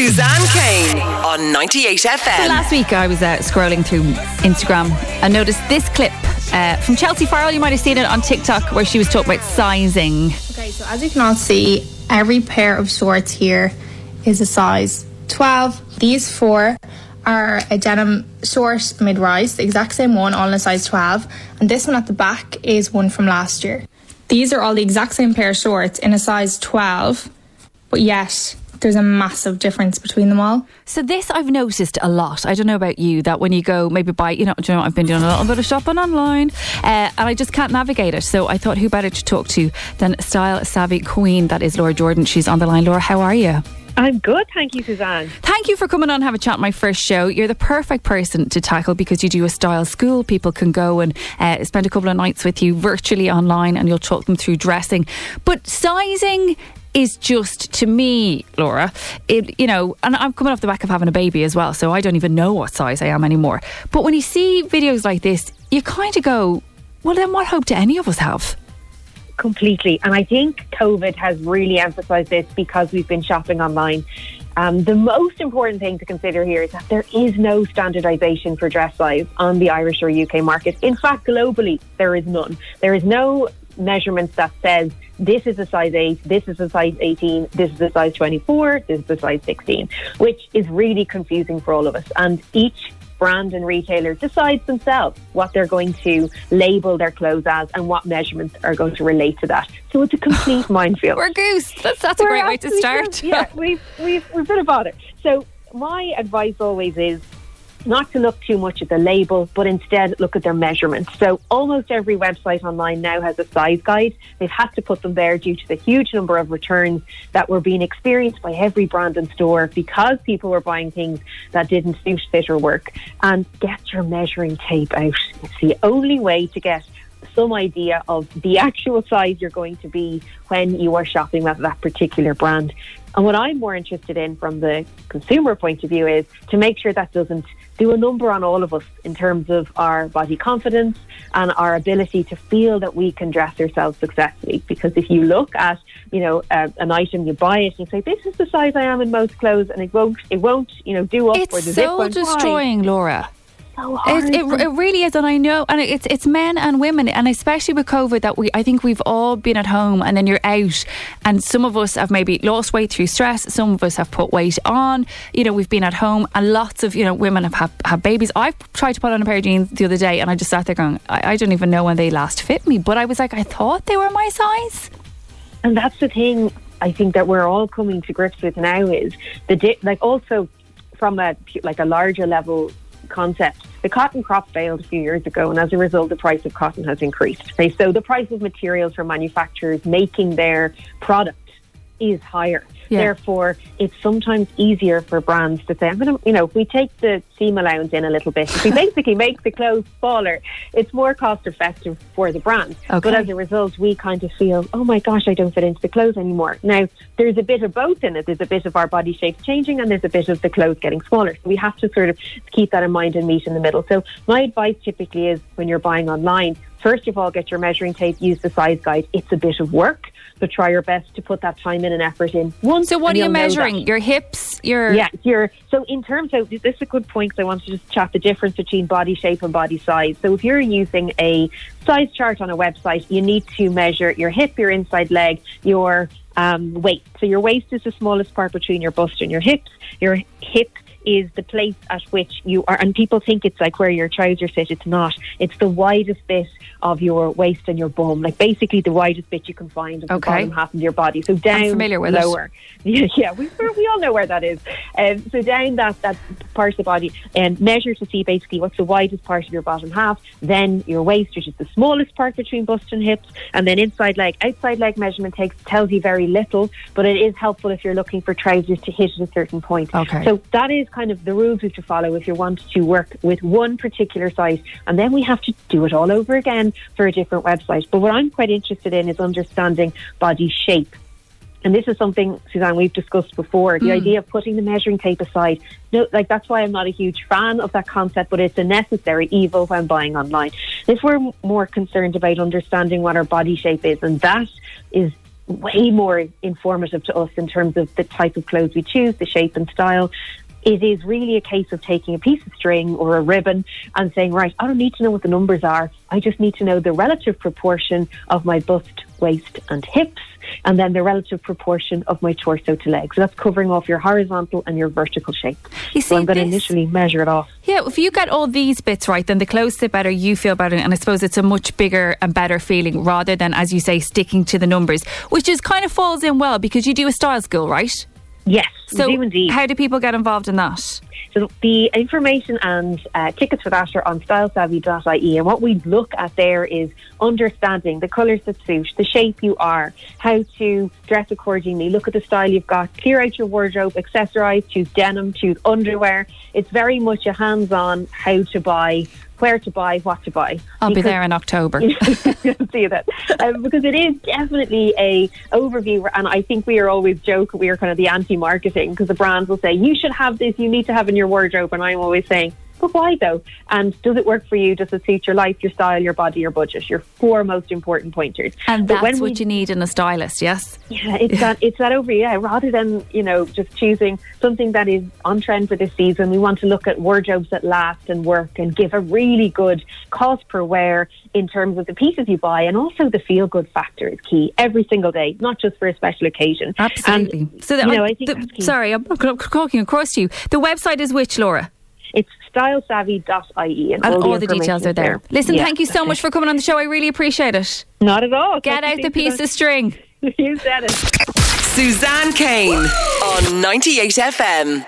Suzanne Kane on 98 So FM. last week I was uh, scrolling through Instagram and noticed this clip uh, from Chelsea Farrell. You might have seen it on TikTok where she was talking about sizing. Okay, so as you can all see, every pair of shorts here is a size 12. These four are a denim short mid rise, the exact same one, all in a size 12. And this one at the back is one from last year. These are all the exact same pair of shorts in a size 12, but yet there's a massive difference between them all. So this I've noticed a lot. I don't know about you that when you go maybe buy, you know, do you know, I've been doing a little bit of shopping online, uh, and I just can't navigate it. So I thought, who better to talk to than style savvy queen that is Laura Jordan. She's on the line. Laura, how are you? I'm good, thank you, Suzanne. Thank you for coming on and have a chat on my first show. You're the perfect person to tackle because you do a style school. People can go and uh, spend a couple of nights with you virtually online and you'll talk them through dressing. But sizing is just to me, Laura, it, you know, and I'm coming off the back of having a baby as well, so I don't even know what size I am anymore. But when you see videos like this, you kind of go, well, then what hope do any of us have? Completely. And I think COVID has really emphasized this because we've been shopping online. Um, the most important thing to consider here is that there is no standardization for dress size on the Irish or UK market. In fact, globally, there is none. There is no measurements that says this is a size 8, this is a size 18, this is a size 24, this is a size 16, which is really confusing for all of us. And each brand and retailer decides themselves what they're going to label their clothes as and what measurements are going to relate to that. So it's a complete minefield. We're goose. That's, that's a We're great way to start. Yeah, we've, we've, we've been about it. So my advice always is not to look too much at the label, but instead look at their measurements. So almost every website online now has a size guide. They've had to put them there due to the huge number of returns that were being experienced by every brand and store because people were buying things that didn't suit, fit, or work. And get your measuring tape out. It's the only way to get some idea of the actual size you're going to be when you are shopping at that particular brand. And what I'm more interested in from the consumer point of view is to make sure that doesn't do a number on all of us in terms of our body confidence and our ability to feel that we can dress ourselves successfully. Because if you look at, you know, uh, an item, you buy it, and you say, "This is the size I am in most clothes," and it won't, it won't, you know, do up or the It's zip so won't fly. destroying, Laura. So hard. It, it, it really is, and I know, and it's it's men and women, and especially with COVID, that we I think we've all been at home, and then you're out, and some of us have maybe lost weight through stress, some of us have put weight on. You know, we've been at home, and lots of you know women have had, have babies. I've tried to put on a pair of jeans the other day, and I just sat there going, I, I don't even know when they last fit me, but I was like, I thought they were my size. And that's the thing I think that we're all coming to grips with now is the di- like also from a like a larger level concept. The cotton crop failed a few years ago, and as a result, the price of cotton has increased. Okay, so the price of materials for manufacturers making their product is higher. Yeah. Therefore, it's sometimes easier for brands to say, I'm going to, you know, if we take the seam allowance in a little bit, if we basically make the clothes smaller, it's more cost effective for the brand. Okay. But as a result, we kind of feel, oh my gosh, I don't fit into the clothes anymore. Now, there's a bit of both in it. There's a bit of our body shape changing and there's a bit of the clothes getting smaller. So we have to sort of keep that in mind and meet in the middle. So my advice typically is when you're buying online, first of all, get your measuring tape, use the size guide. It's a bit of work, but try your best to put that time in and effort in. Once So what are you you'll know that. measuring? Your hips, your Yeah, you're so in terms of this is a good point. 'cause I want to just chat the difference between body shape and body size. So if you're using a size chart on a website, you need to measure your hip, your inside leg, your um, waist. So your waist is the smallest part between your bust and your hips. Your hip is the place at which you are, and people think it's like where your trousers sit. It's not. It's the widest bit of your waist and your bum, like basically the widest bit you can find of Okay. the bottom half of your body. So down, familiar with it. lower. Yeah, yeah, we, we all know where that is. Um, so down that, that part of the body and measure to see basically what's the widest part of your bottom half, then your waist, which is the smallest part between bust and hips, and then inside leg. Outside leg measurement takes tells you very little, but it is helpful if you're looking for trousers to hit at a certain point. Okay. So that is kind of the rules we have to follow if you want to work with one particular site, and then we have to do it all over again for a different website. But what I'm quite interested in is understanding body shape. And this is something, Suzanne, we've discussed before. The hmm. idea of putting the measuring tape aside. No, like that's why I'm not a huge fan of that concept, but it's a necessary evil when buying online. If we're more concerned about understanding what our body shape is, and that is way more informative to us in terms of the type of clothes we choose, the shape and style. It is really a case of taking a piece of string or a ribbon and saying, right, I don't need to know what the numbers are. I just need to know the relative proportion of my bust, waist, and hips, and then the relative proportion of my torso to legs. So that's covering off your horizontal and your vertical shape. You so I'm going to initially measure it off. Yeah, if you get all these bits right, then the clothes fit better, you feel better, and I suppose it's a much bigger and better feeling rather than, as you say, sticking to the numbers, which is kind of falls in well because you do a style school, right? Yes, So, we do indeed. how do people get involved in that? So the information and uh, tickets for that are on stylesavvy.ie. And what we look at there is understanding the colours that suit, the shape you are, how to dress accordingly, look at the style you've got, clear out your wardrobe, accessorise, choose denim, choose underwear. It's very much a hands-on how to buy, where to buy, what to buy. I'll be there in October. see that um, because it is definitely a overview and I think we are always joke we are kind of the anti-marketing because the brands will say you should have this you need to have in your wardrobe and I'm always saying but why though and does it work for you does it suit your life your style your body your budget your four most important pointers And But that's when what we- you need in a stylist, yes? yeah, it's that it's that over yeah. Rather than you know just choosing something that is on trend for this season, we want to look at wardrobes that last and work and give a really good cost per wear in terms of the pieces you buy, and also the feel good factor is key every single day, not just for a special occasion. Absolutely. And, so, the, you know, I think the- sorry, I'm, I'm talking across to you. The website is which, Laura? It's stylesavvy.ie, and, And all, all, the, the details are is there. Listen, Yeah, thank you so much it. for coming on the show. I really appreciate it. Not at all. Get out the piece of string. you said it. Suzanne Kane on 98 FM.